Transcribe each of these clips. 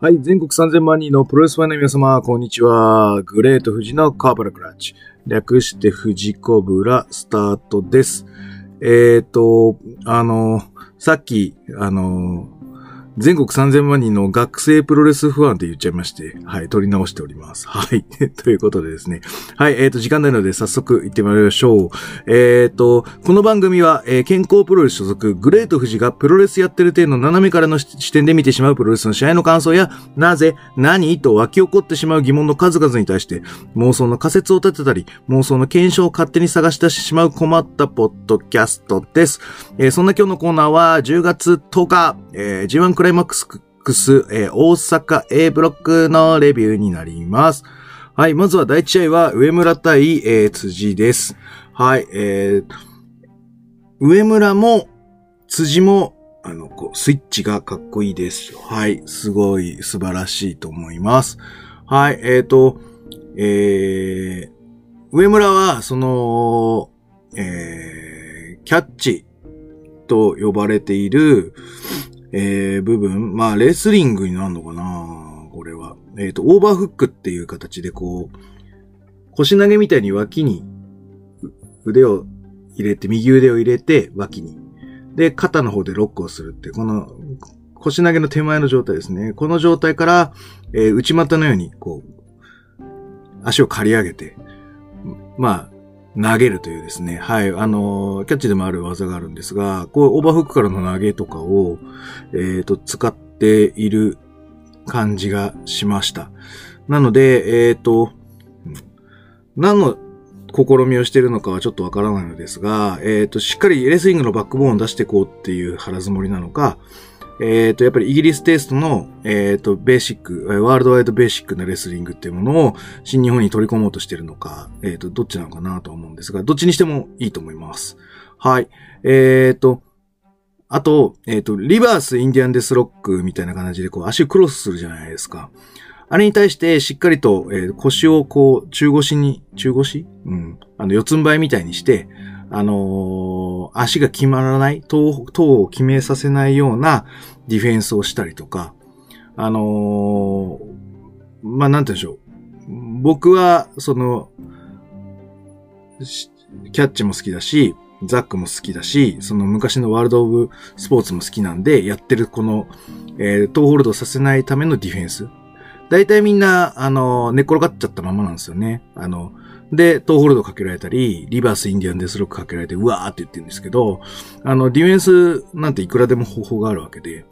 はい、全国3000万人のプロレスファンの皆様、こんにちは。グレート富士のカーブラクラッチ。略して富士コブラスタートです。えっ、ー、と、あの、さっき、あの、全国3000万人の学生プロレスファンって言っちゃいまして、はい、取り直しております。はい。ということでですね。はい、えっ、ー、と、時間ないので早速行ってまいりましょう。えっ、ー、と、この番組は、えー、健康プロレス所属、グレート富士がプロレスやってる程度の斜めからの視点で見てしまうプロレスの試合の感想や、なぜ、何と湧き起こってしまう疑問の数々に対して、妄想の仮説を立てたり、妄想の検証を勝手に探し出してしまう困ったポッドキャストです。えー、そんな今日のコーナーは、10月10日、えー、G1 クライマックス、えー、大阪 A ブロックのレビューになります。はい、まずは第一試合は、上村対、えー、辻です。はい、えー、上村も、辻も、あの、こう、スイッチがかっこいいです。はい、すごい素晴らしいと思います。はい、えっ、ー、と、えー、上村は、その、えー、キャッチと呼ばれている、えー、部分。まあ、レスリングになるのかなこれは。えっ、ー、と、オーバーフックっていう形でこう、腰投げみたいに脇に腕を入れて、右腕を入れて脇に。で、肩の方でロックをするって、この腰投げの手前の状態ですね。この状態から、えー、内股のように、こう、足を刈り上げて、まあ、投げるというですね。はい。あの、キャッチでもある技があるんですが、こう、オーバーフックからの投げとかを、えっ、ー、と、使っている感じがしました。なので、えっ、ー、と、何の試みをしているのかはちょっとわからないのですが、えっ、ー、と、しっかりレスリングのバックボーンを出していこうっていう腹積もりなのか、えっ、ー、と、やっぱりイギリステイストの、えっ、ー、と、ベーシック、ワールドワイドベーシックなレスリングっていうものを新日本に取り込もうとしてるのか、えっ、ー、と、どっちなのかなと思うんですが、どっちにしてもいいと思います。はい。えっ、と、あと、えっ、と、リバースインディアンデスロックみたいな感じでこう足をクロスするじゃないですか。あれに対してしっかりと、え腰をこう中腰に、中腰？うん。あの、四つん這いみたいにして、あのー、足が決まらない、頭、頭を決めさせないようなディフェンスをしたりとか、あのー、まあ、なんて言うんでしょう。僕は、その、キャッチも好きだし、ザックも好きだし、その昔のワールドオブスポーツも好きなんで、やってるこの、えー、トーホールドさせないためのディフェンス。大体みんな、あの、寝っ転がっちゃったままなんですよね。あの、で、トーホールドかけられたり、リバースインディアンデスロックかけられて、うわーって言ってるんですけど、あの、ディフェンスなんていくらでも方法があるわけで、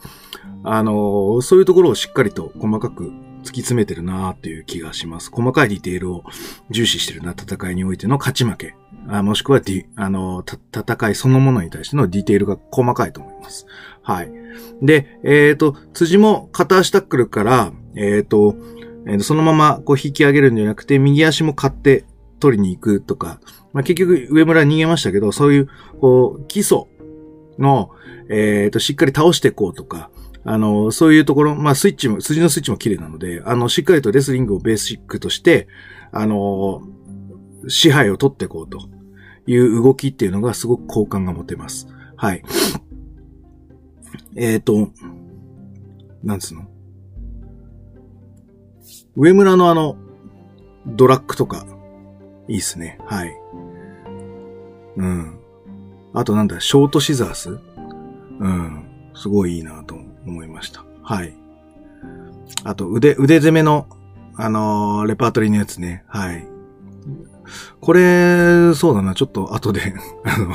あの、そういうところをしっかりと細かく突き詰めてるなーっていう気がします。細かいディテールを重視してるな、戦いにおいての勝ち負け。あもしくはディ、あの、戦いそのものに対してのディテールが細かいと思います。はい。で、えっ、ー、と、辻も片足タックルから、えっ、ー、と、えー、そのままこう引き上げるんじゃなくて、右足も買って取りに行くとか、まあ、結局上村逃げましたけど、そういう、こう、基礎の、えっ、ー、と、しっかり倒していこうとか、あの、そういうところ、まあ、スイッチも、筋のスイッチも綺麗なので、あの、しっかりとレスリングをベーシックとして、あの、支配を取っていこうと。いう動きっていうのがすごく好感が持てます。はい。えっ、ー、と、なんつうの？上村のあの、ドラッグとか、いいっすね。はい。うん。あとなんだ、ショートシザース？うん。すごいいいなと思いました。はい。あと、腕、腕攻めの、あのー、レパートリーのやつね。はい。これ、そうだな。ちょっと後で、あの、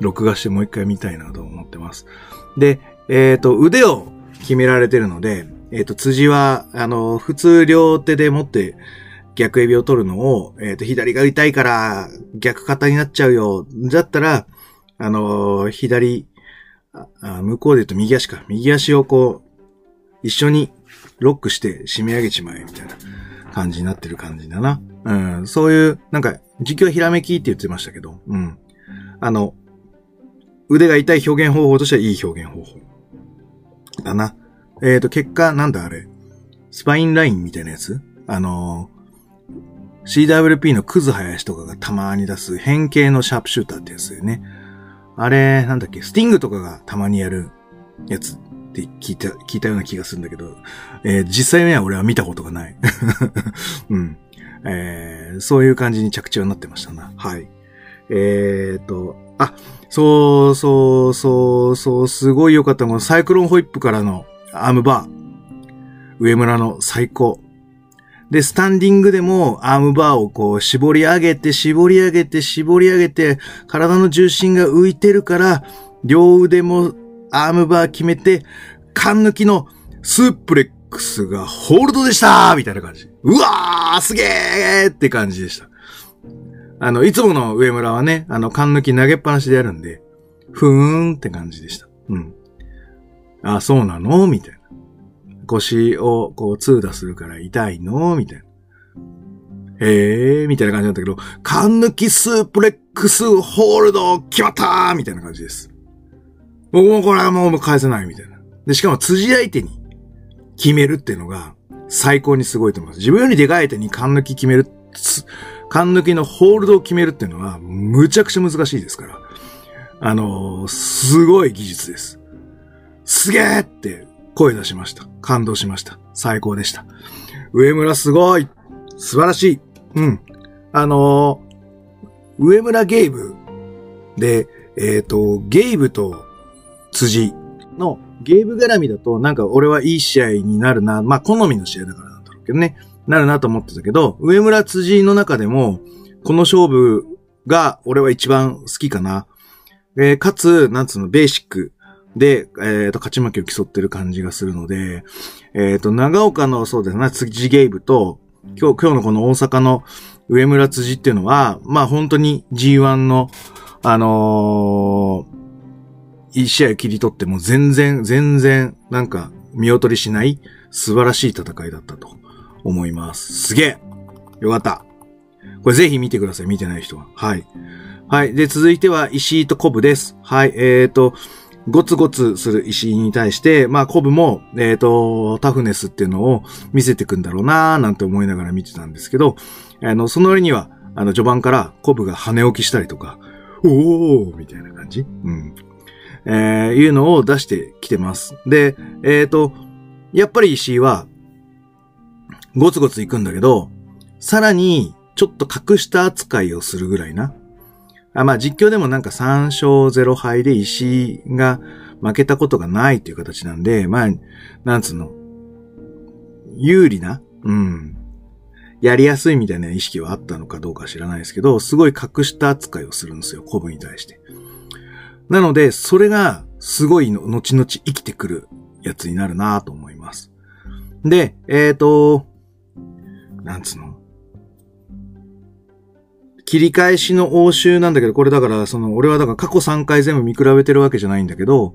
録画してもう一回見たいなと思ってます。で、えっ、ー、と、腕を決められてるので、えっ、ー、と、辻は、あの、普通両手で持って逆指を取るのを、えっ、ー、と、左が痛いから逆肩になっちゃうよ。だったら、あの、左、あ向こうで言うと右足か。右足をこう、一緒にロックして締め上げちまえ、みたいな感じになってる感じだな。うん、そういう、なんか、実況ひらめきって言ってましたけど、うん。あの、腕が痛い表現方法としてはいい表現方法。だな。えっ、ー、と、結果、なんだあれ？スパインラインみたいなやつ？あのー、CWP のクズ林とかがたまに出す変形のシャープシューターってやつよね。あれ、なんだっけ、スティングとかがたまにやるやつって聞いた、聞いたような気がするんだけど、えー、実際には俺は見たことがない。うん。えー、そういう感じに着地はなってましたな。はい。えーと、あ、そうそうそうそう、すごい良かったの、サイクロンホイップからのアームバー。上村の最高。で、スタンディングでもアームバーをこう絞り上げて、絞り上げて、絞り上げて、体の重心が浮いてるから、両腕もアームバー決めて、缶抜きのスープレックスがホールドでしたみたいな感じ。うわーすげーって感じでした。あの、いつもの上村はね、あの、缶抜き投げっぱなしでやるんで、ふーんって感じでした。うん。あ、そうなの？みたいな。腰をこう通打するから痛いの？みたいな。へえー、みたいな感じだったけど、缶抜きスープレックスホールド決まったみたいな感じです。僕もこれはもう返せないみたいな。で、しかも辻相手に決めるっていうのが最高にすごいと思います。自分よりでかい相手に缶抜き決める、缶抜きのホールドを決めるっていうのはむちゃくちゃ難しいですから。あのー、すごい技術です。すげーって声出しました。感動しました。最高でした。上村すごい素晴らしいうん。あのー、上村ゲイブで、えっ、ー、と、ゲイブと辻のゲイブ絡みだとなんか俺はいい試合になるな。まあ好みの試合だからなんだろうけどね。なるなと思ってたけど、上村辻の中でも、この勝負が俺は一番好きかな。えー、かつ、なんつうの、ベーシックで、えっ、ー、と、勝ち負けを競ってる感じがするので、えっ、ー、と、長岡の、そうですね、辻ゲイブと、今日、今日のこの大阪の上村辻っていうのは、まあ本当に G1 の、あのー、一試合切り取っても全然、全然、なんか見劣りしない素晴らしい戦いだったと思います。すげえよかった。これぜひ見てください。見てない人は。はい。はい。で、続いては石井とコブです。はい。えっ、ー、と、ゴツゴツする石に対して、まあ、コブも、えっ、ー、と、タフネスっていうのを見せてくんだろうなーなんて思いながら見てたんですけど、あの、その割には、あの、序盤からコブが羽置きしたりとか、おーみたいな感じ？うん。えー、いうのを出してきてます。で、えっ、ー、と、やっぱり石井は、ゴツゴツ行くんだけど、さらに、ちょっと隠した扱いをするぐらいな。あまあ実況でもなんか3勝0敗で石が負けたことがないっていう形なんで、まあ、なんつうの、有利な、うん、やりやすいみたいな意識はあったのかどうか知らないですけど、すごい隠した扱いをするんですよ、コブに対して。なので、それがすごいの後々生きてくるやつになるなと思います。で、えっ、ー、と、なんつうの切り返しの応酬なんだけど、これだから、その、俺はだから過去3回全部見比べてるわけじゃないんだけど、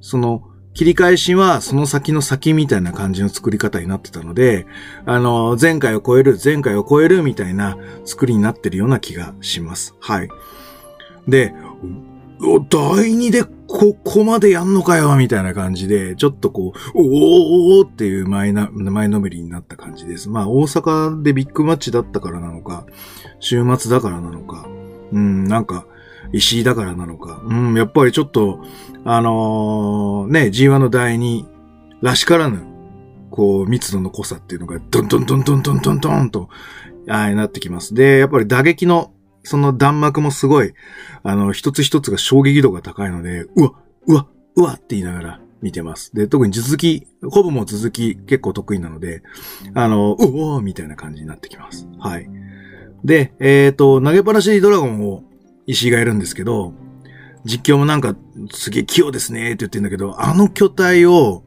その、切り返しはその先の先みたいな感じの作り方になってたので、あの、前回を超える、前回を超えるみたいな作りになってるような気がします。はい。で、第2でここまでやんのかよ、みたいな感じで、ちょっとこう、おーっていう前な、前のめりになった感じです。まあ、大阪でビッグマッチだったからなのか、週末だからなのか、うん、なんか、石井だからなのか、うん、やっぱりちょっと、あのー、ね、G1 の第2らしからぬ、こう、密度の濃さっていうのが、ドンドンドンドンドンドンドンと、あなってきます。で、やっぱり打撃のその弾幕もすごい、あの、一つ一つが衝撃度が高いので、うわ、うわ、うわって言いながら見てます。で、特に続き、ほぼも続き結構得意なので、あの、うおーみたいな感じになってきます。はい。で、えっ、ー、と、投げっぱなしドラゴンを石井がいるんですけど、実況もなんか、すげえ器用ですねって言ってんだけど、あの巨体を、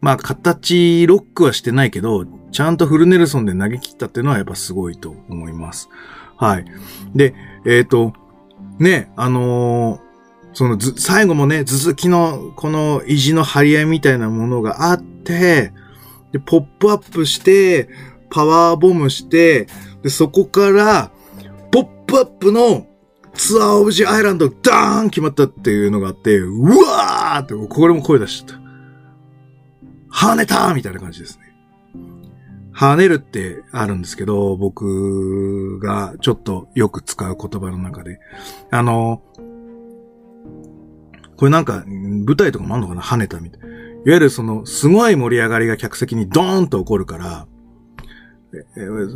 まあ、形、ロックはしてないけど、ちゃんとフルネルソンで投げ切ったっていうのはやっぱすごいと思います。はい。で、えっ、ー、と、ね、あのー、そのず、最後もね、続きの、この意地の張り合いみたいなものがあって、で、ポップアップして、パワーボムして、で、そこから、ポップアップのツアーオブジアイランドダーン決まったっていうのがあって、うわーって、これも声出しちゃった。跳ねたみたいな感じですね。跳ねるってあるんですけど、僕がちょっとよく使う言葉の中で。あの、これなんか、舞台とかもあんのかな？跳ねたみたい。いわゆるその、すごい盛り上がりが客席にドーンと起こるから、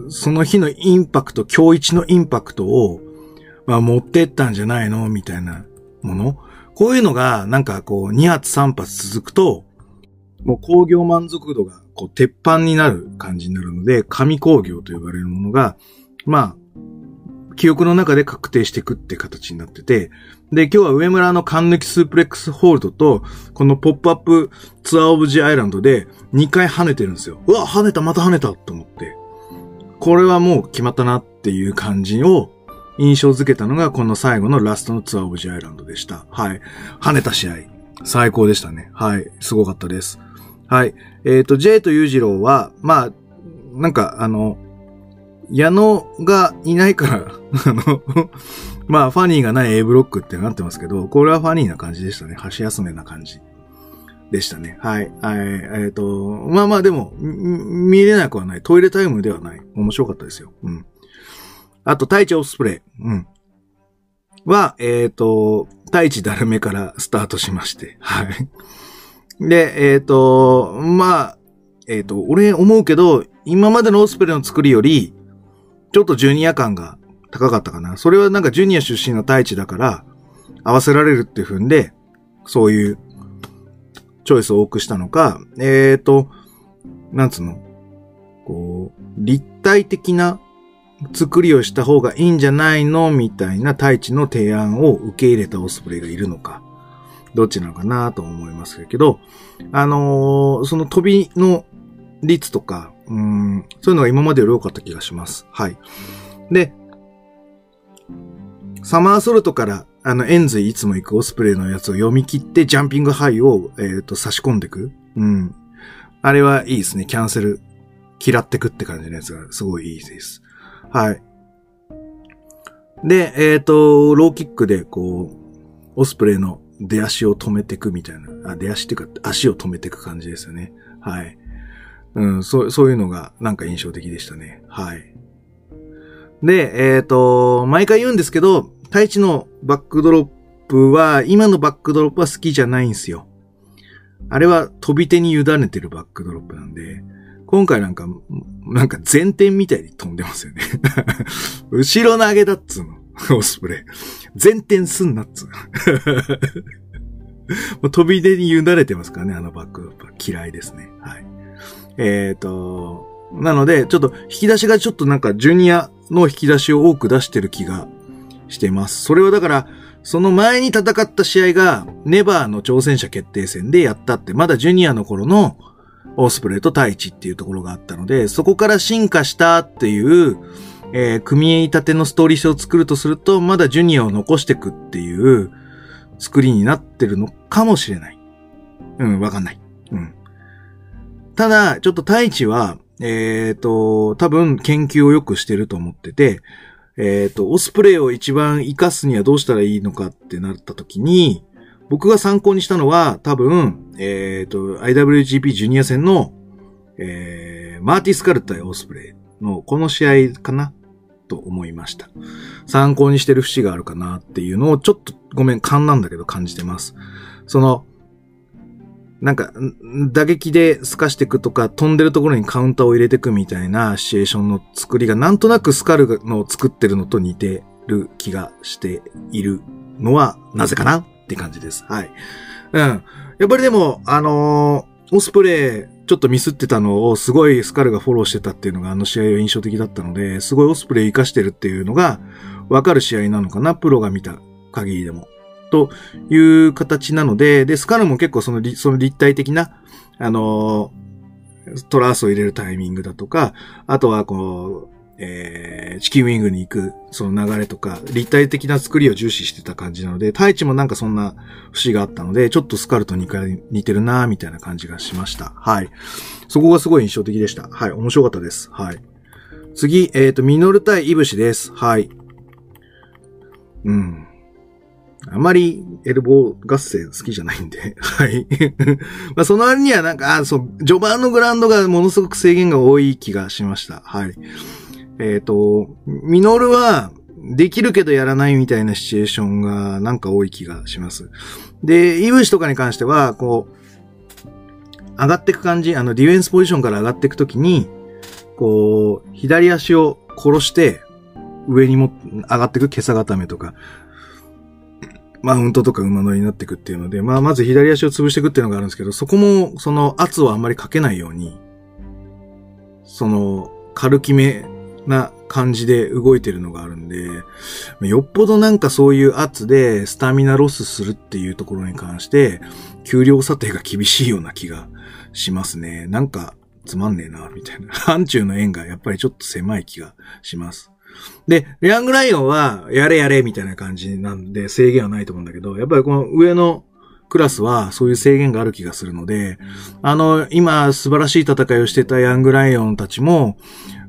その日のインパクト、今日一のインパクトを、まあ持ってったんじゃないの？みたいなもの。こういうのが、なんかこう、2発3発続くと、もう工業満足度が、こう、鉄板になる感じになるので、神工業と呼ばれるものが、まあ、記憶の中で確定していくって形になってて、で、今日は上村の缶抜きスープレックスホールドと、このポップアップツアーオブジアイランドで2回跳ねてるんですよ。うわ、跳ねた、また跳ねたと思って。これはもう決まったなっていう感じを印象づけたのがこの最後のラストのツアーオブジアイランドでした。はい。跳ねた試合。最高でしたね。はい。すごかったです。はい。えっ、ー、と、J と裕次郎は、まあ、なんか、あの、矢野がいないから あのまあ、ファニーがない A ブロックってなってますけど、これはファニーな感じでしたね。箸休めな感じ。でしたね。はい。はい、えっ、ー、と、まあまあでも、見れなくはない。トイレタイムではない。面白かったですよ。うん。あと、太一オスプレイ。うん。は、えっ、ー、と、太一だるめからスタートしまして。はい。で、えっ、ー、と、まあ、えっ、ー、と、俺思うけど、今までのオスプレイの作りより、ちょっとジュニア感が高かったかな。それはなんかジュニア出身の太一だから、合わせられるって踏んで、そういうチョイスを多くしたのか、えっ、ー、と、なんつうの、こう、立体的な作りをした方がいいんじゃないの？みたいな太一の提案を受け入れたオスプレイがいるのか、どっちなのかなと思いますけど、あのー、その飛びの率とか、うん、そういうのが今までより多かった気がします。はい。で、サマーソルトからあの、エンズイいつも行くオスプレイのやつを読み切って、ジャンピングハイを、えっ、ー、と、差し込んでいく。うん。あれはいいですね。キャンセル、嫌ってくって感じのやつがすごいいいです。はい。で、えっ、ー、と、ローキックで、こう、オスプレイの出足を止めてくみたいな、あ、出足っていうか、足を止めてく感じですよね。はい。うん、そう、そういうのが、なんか印象的でしたね。はい。で、えっ、ー、と、毎回言うんですけど、タイチのバックドロップは、今のバックドロップは好きじゃないんですよ。あれは飛び手に委ねてるバックドロップなんで、今回なんか、なんか前転みたいに飛んでますよね 後ろ投げだっつうの。オスプレイ。前転すんなっつうの。飛び手に委ねてますからね、あのバックドロップ嫌いですね。はい。えっ、ー、と、なので、ちょっと引き出しがちょっとなんかジュニアの引き出しを多く出してる気がしてます。それはだから、その前に戦った試合が、ネバーの挑戦者決定戦でやったって、まだジュニアの頃のオスプレイとタイチっていうところがあったので、そこから進化したっていう、えー、組み立てのストーリー性を作るとすると、まだジュニアを残していくっていう作りになってるのかもしれない。うん、わかんない。うん。ただ、ちょっと太一は、えっ、ー、と、多分研究をよくしてると思ってて、えっ、ー、と、オスプレイを一番活かすにはどうしたらいいのかってなった時に、僕が参考にしたのは多分、えっ、ー、と、IWGP ジュニア戦の、えー、マーティスカル対オスプレイのこの試合かなと思いました。参考にしてる節があるかなっていうのをちょっとごめん、勘なんだけど感じてます。その、なんか、打撃で透かしていくとか、飛んでるところにカウンターを入れていくみたいなシチュエーションの作りがなんとなくスカルの作ってるのと似てる気がしているのはなぜかなって感じです。はい。うん。やっぱりでも、あのー、オスプレイ、ちょっとミスってたのをすごいスカルがフォローしてたっていうのがあの試合は印象的だったので、すごいオスプレイ活かしてるっていうのがわかる試合なのかな、プロが見た限りでも。という形なので、で、スカルも結構その、その立体的な、あのトラースを入れるタイミングだとか、あとはこう、えー、チキンウィングに行く、その流れとか、立体的な作りを重視してた感じなので、太一もなんかそんな節があったので、ちょっとスカルと似てるなみたいな感じがしました。はい。そこがすごい印象的でした。はい。面白かったです。はい。次、えっ、ー、と、ミノル対イブシです。はい。うん。あまりエルボー合戦好きじゃないんで、はい。まあその割にはなんか、あ、そう、序盤のグラウンドがものすごく制限が多い気がしました。はい。えっ、ー、と、ミノルは、できるけどやらないみたいなシチュエーションがなんか多い気がします。で、イブシとかに関しては、こう、上がっていく感じ、あの、ディフェンスポジションから上がっていくときに、こう、左足を殺して、上にも上がっていく、今朝固めとか、マウントとか馬乗りになっていくっていうので、まあ、まず左足を潰していくっていうのがあるんですけど、そこも、その圧をあんまりかけないように、その、軽きめな感じで動いてるのがあるんで、よっぽどなんかそういう圧でスタミナロスするっていうところに関して、給料査定が厳しいような気がしますね。なんか、つまんねえな、みたいな。範疇の円がやっぱりちょっと狭い気がします。で、レアングライオンは、やれやれみたいな感じなんで、制限はないと思うんだけど、やっぱりこの上のクラスはそういう制限がある気がするので、あの、今素晴らしい戦いをしてたヤングライオンたちも、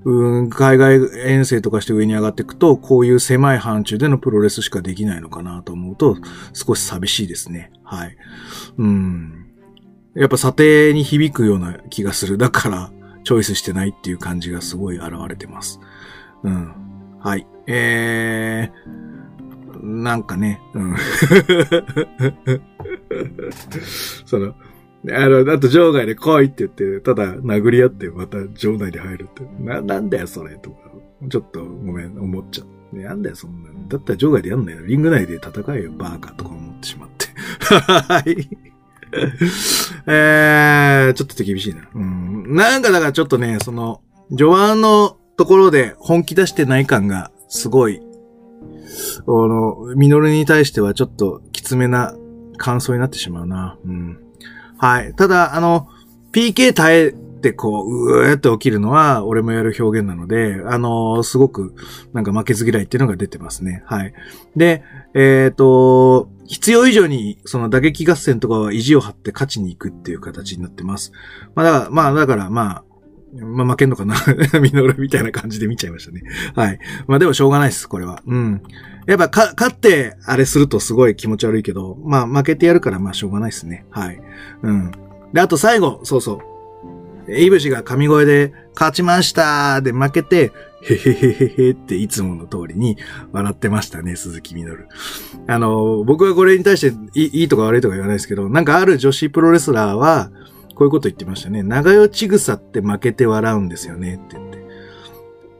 うん、海外遠征とかして上に上がっていくと、こういう狭い範疇でのプロレスしかできないのかなと思うと、少し寂しいですね。はい。うん。やっぱ査定に響くような気がする。だから、チョイスしてないっていう感じがすごい現れてます。うん。はい。えー、なんかね、うん。その、あの、あと場外で来いって言って、ただ殴り合ってまた場内で入るって。な、なんだよそれとか、ちょっとごめん、思っちゃう。なんだよそんなだったら場外でやんないよ。リング内で戦えよ、バーカとか思ってしまって。はい。えー、ちょっと厳しいな。うん。なんかだからちょっとね、その、序盤のところで本気出してない感がすごい、あの、ミノルに対してはちょっときつめな感想になってしまうな。うん。はい。ただ、あの、PK 耐えてこう、うーって起きるのは、俺もやる表現なので、あのすごく、なんか負けず嫌いっていうのが出てますね。はい。で、えっ、ー、と、必要以上に、その打撃合戦とかは意地を張って勝ちに行くっていう形になってます。まあだから、まあだから、まあ、まあ、負けんのかな？ミノルみたいな感じで見ちゃいましたね。はい。まあでもしょうがないです、これは。うん。やっぱか、勝って、あれするとすごい気持ち悪いけど、まあ負けてやるからまあしょうがないですね。はい。うん。で、あと最後、そうそう。イブシが神声で、勝ちましたで負けて、へへへへへっていつもの通りに笑ってましたね、鈴木みのる。あの、僕はこれに対していいいとか悪いとか言わないですけど、なんかある女子プロレスラーは、こういうこと言ってましたね。長与ちぐさって負けて笑うんですよねって言って。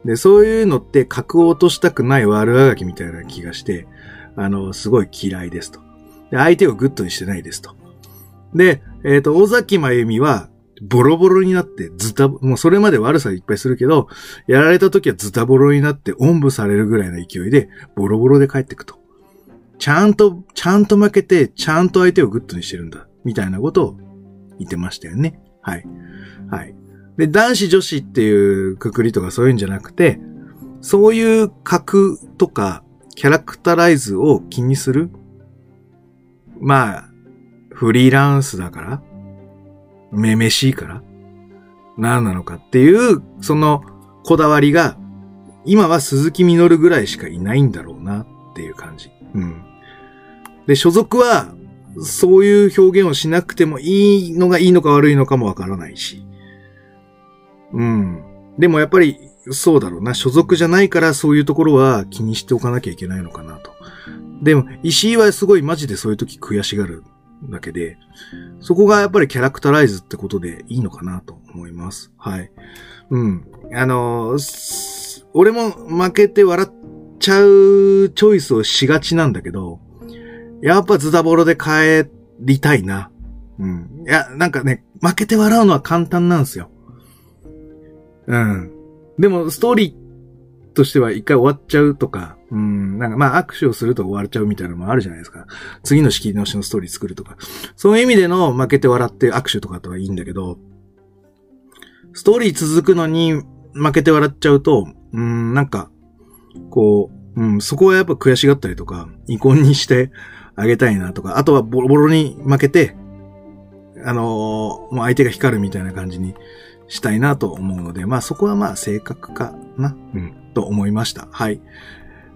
で、そういうのって格を落としたくない悪あがきみたいな気がして、あの、すごい嫌いですと。で、相手をグッドにしてないですと。で、えっ、ー、と、尾崎魔弓は、ボロボロになってズタ、もうそれまで悪さいっぱいするけど、やられた時はズタボロになっておんぶされるぐらいの勢いで、ボロボロで帰ってくと。ちゃんと、ちゃんと負けて、ちゃんと相手をグッドにしてるんだ。みたいなことを言ってましたよね。はい。はい。で、男子女子っていうくくりとかそういうんじゃなくて、そういう格とかキャラクタライズを気にするまあ、フリーランスだからめめしいから何なのかっていう、そのこだわりが、今は鈴木みのるぐらいしかいないんだろうなっていう感じ。うん。で、所属はそういう表現をしなくてもいいのがいいのか悪いのかもわからないし。うん。でもやっぱり、そうだろうな。所属じゃないからそういうところは気にしておかなきゃいけないのかなと。でも、石井はすごいマジでそういう時悔しがるだけで、そこがやっぱりキャラクタライズってことでいいのかなと思います。はい。うん。あの俺も負けて笑っちゃうチョイスをしがちなんだけど、やっぱズタボロで帰りたいな。うん。いや、なんかね、負けて笑うのは簡単なんですよ。うん。でも、ストーリーとしては一回終わっちゃうとか、うん、なんかまあ握手をすると終わっちゃうみたいなのもあるじゃないですか。次の式のしのストーリー作るとか。そういう意味での負けて笑って握手とかとはいいんだけど、ストーリー続くのに負けて笑っちゃうと、うん、なんか、こう、うん、そこはやっぱ悔しがったりとか、遺恨にして、あげたいなとか、あとはボロボロに負けて、あのー、もう相手が光るみたいな感じにしたいなと思うので、まあそこはまあ性格かな、うん、と思いました。はい。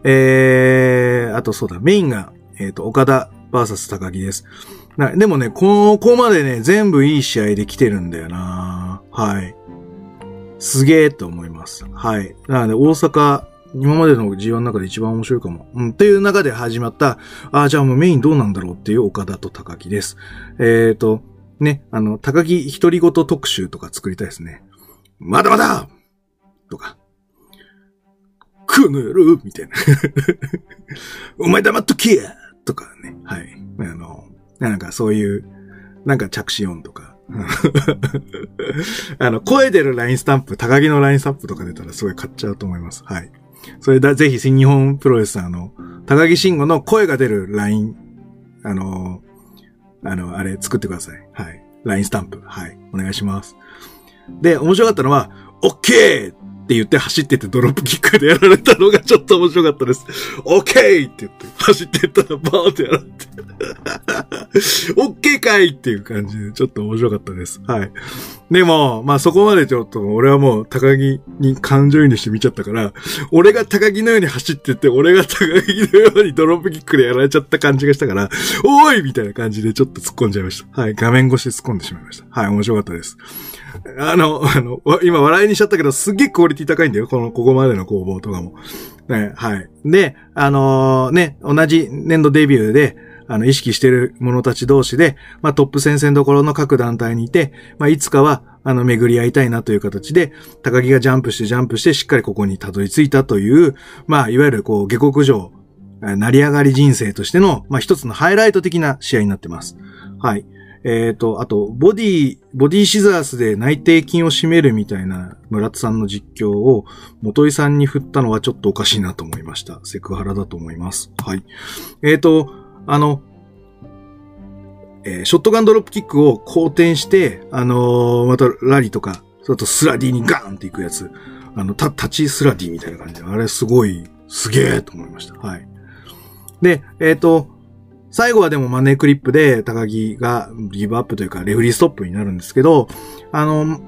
えー、あとそうだ、メインが、えっ、ー、と、岡田バーサス高木です。でもね、ここまでね、全部いい試合で来てるんだよなはい。すげえと思います。はい。なので、大阪今までの G1 の中で一番面白いかも。うん。っていう中で始まった、ああ、じゃあもうメインどうなんだろうっていう岡田と高木です。えっ、ー、と、ね、あの、高木一人ごと特集とか作りたいですね。まだまだとか。この野郎みたいな。お前黙っとけやとかね。はい。あの、なんかそういう、なんか着信音とか。あの、声出るラインスタンプ、鷹木のラインスタンプとか出たらすごい買っちゃうと思います。はい。それだ、ぜひ新日本プロレスあの、鷹木信悟の声が出るライン、あの、あの、あれ作ってください。はい。ラインスタンプ。はい。お願いします。で、面白かったのは、オッケーって言って走っててドロップキックでやられたのがちょっと面白かったです。オッケーって言って走ってったらバーってやられて。オッケーかいっていう感じでちょっと面白かったです。はい。でも、まあそこまでちょっと俺はもう高木に感情移入して見ちゃったから、俺が高木のように走ってて、俺が高木のようにドロップキックでやられちゃった感じがしたから、おーいみたいな感じでちょっと突っ込んじゃいました。はい。画面越しで突っ込んでしまいました。はい。面白かったです。あの、あの、今笑いにしちゃったけど、すっげえクオリティ高いんだよ。この、ここまでの工房とかも。ね、はい。で、あのー、ね、同じ年度デビューで、あの、意識してる者たち同士で、まあ、トップ戦線どころの各団体にいて、まあ、いつかは、あの、巡り合いたいなという形で、高木がジャンプしてジャンプして、しっかりここにたどり着いたという、まあ、いわゆる、こう、下克上、成り上がり人生としての、まあ、一つのハイライト的な試合になってます。はい。えっ、ー、と、あと、ボディ、ボディシザースで内定筋を締めるみたいな村津さんの実況を元井さんに振ったのはちょっとおかしいなと思いました。セクハラだと思います。はい。えっ、ー、と、あの、えー、ショットガンドロップキックを好転して、あのー、またラリーとか、それとスラディにガーンっていくやつ。あの、た、立ちスラディみたいな感じで、あれすごい、すげえと思いました。はい。で、えっ、ー、と、最後はでもマネークリップで高木がギブアップというかレフリーストップになるんですけど、あの、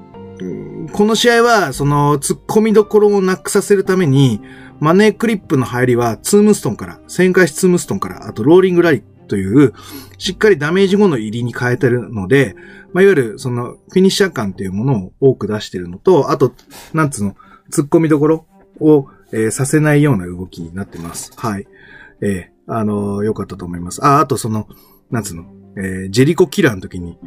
この試合はその突っ込みどころをなくさせるために、マネークリップの入りはツームストンから、旋回しツームストンから、あとローリングラリという、しっかりダメージ後の入りに変えてるので、まあ、いわゆるそのフィニッシャー感っていうものを多く出してるのと、あと、なんつうの、突っ込みどころを、えー、させないような動きになってます。はい。えーあの、良かったと思います。あ、あとその、なんつうの、えー、ジェリコキラーの時に、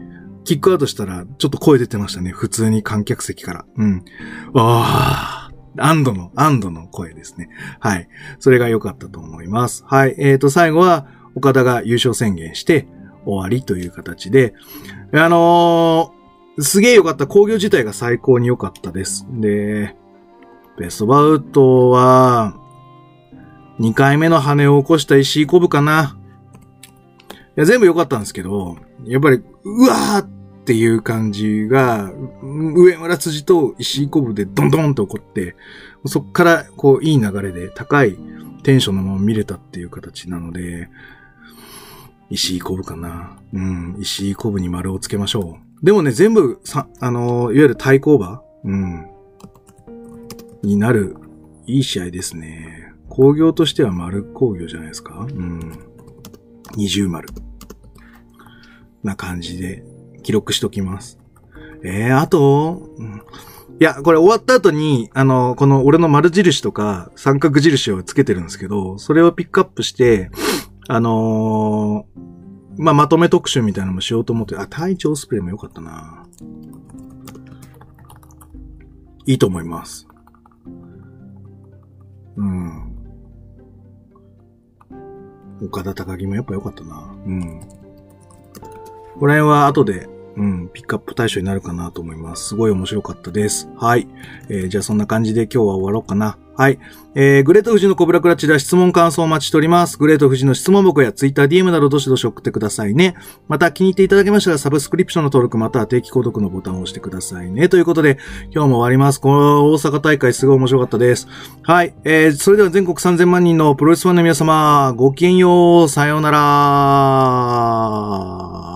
キックアウトしたら、ちょっと声出てましたね。普通に観客席から。うん。わあ、安堵の、安堵の声ですね。はい。それが良かったと思います。はい。えっ、ー、と、最後は、岡田が優勝宣言して、終わりという形で、あのー、すげえ良かった。工業自体が最高に良かったです。で、ベストバウトは、2回目の羽を起こした石井コブかな。いや、全部良かったんですけど、やっぱり、うわーっていう感じが、上村辻と石井コブでドンドンと起こって、そっからこういい流れで高いテンションのまま見れたっていう形なので、石井コブかな。うん、石井コブに丸をつけましょう。でもね、全部、さ、あの、いわゆる対抗馬うん。になる、いい試合ですね。工業としては丸工業じゃないですか？うん。二重丸。な感じで記録しときます。えー、あと、ん、いや、これ終わった後に、あの、この俺の丸印とか三角印をつけてるんですけど、それをピックアップして、あのー、まあ、まとめ特集みたいなのもしようと思って、あ、隊長スプレーもよかったな。いいと思います。岡田高木もやっぱ良かったな。うん。この辺は後で、うん、ピックアップ対象になるかなと思います。すごい面白かったです。はい。えー、じゃあそんな感じで今日は終わろうかな。はい。えー、グレート富士のコブラクラッチでは質問感想をお待ちしております。グレート富士の質問箱やツイッター DM などどしどし送ってくださいね。また気に入っていただけましたらサブスクリプションの登録または定期購読のボタンを押してくださいね。ということで、今日も終わります。この大阪大会すごい面白かったです。はい。えー、それでは全国3000万人のプロレスファンの皆様、ごきげんよう。さようなら。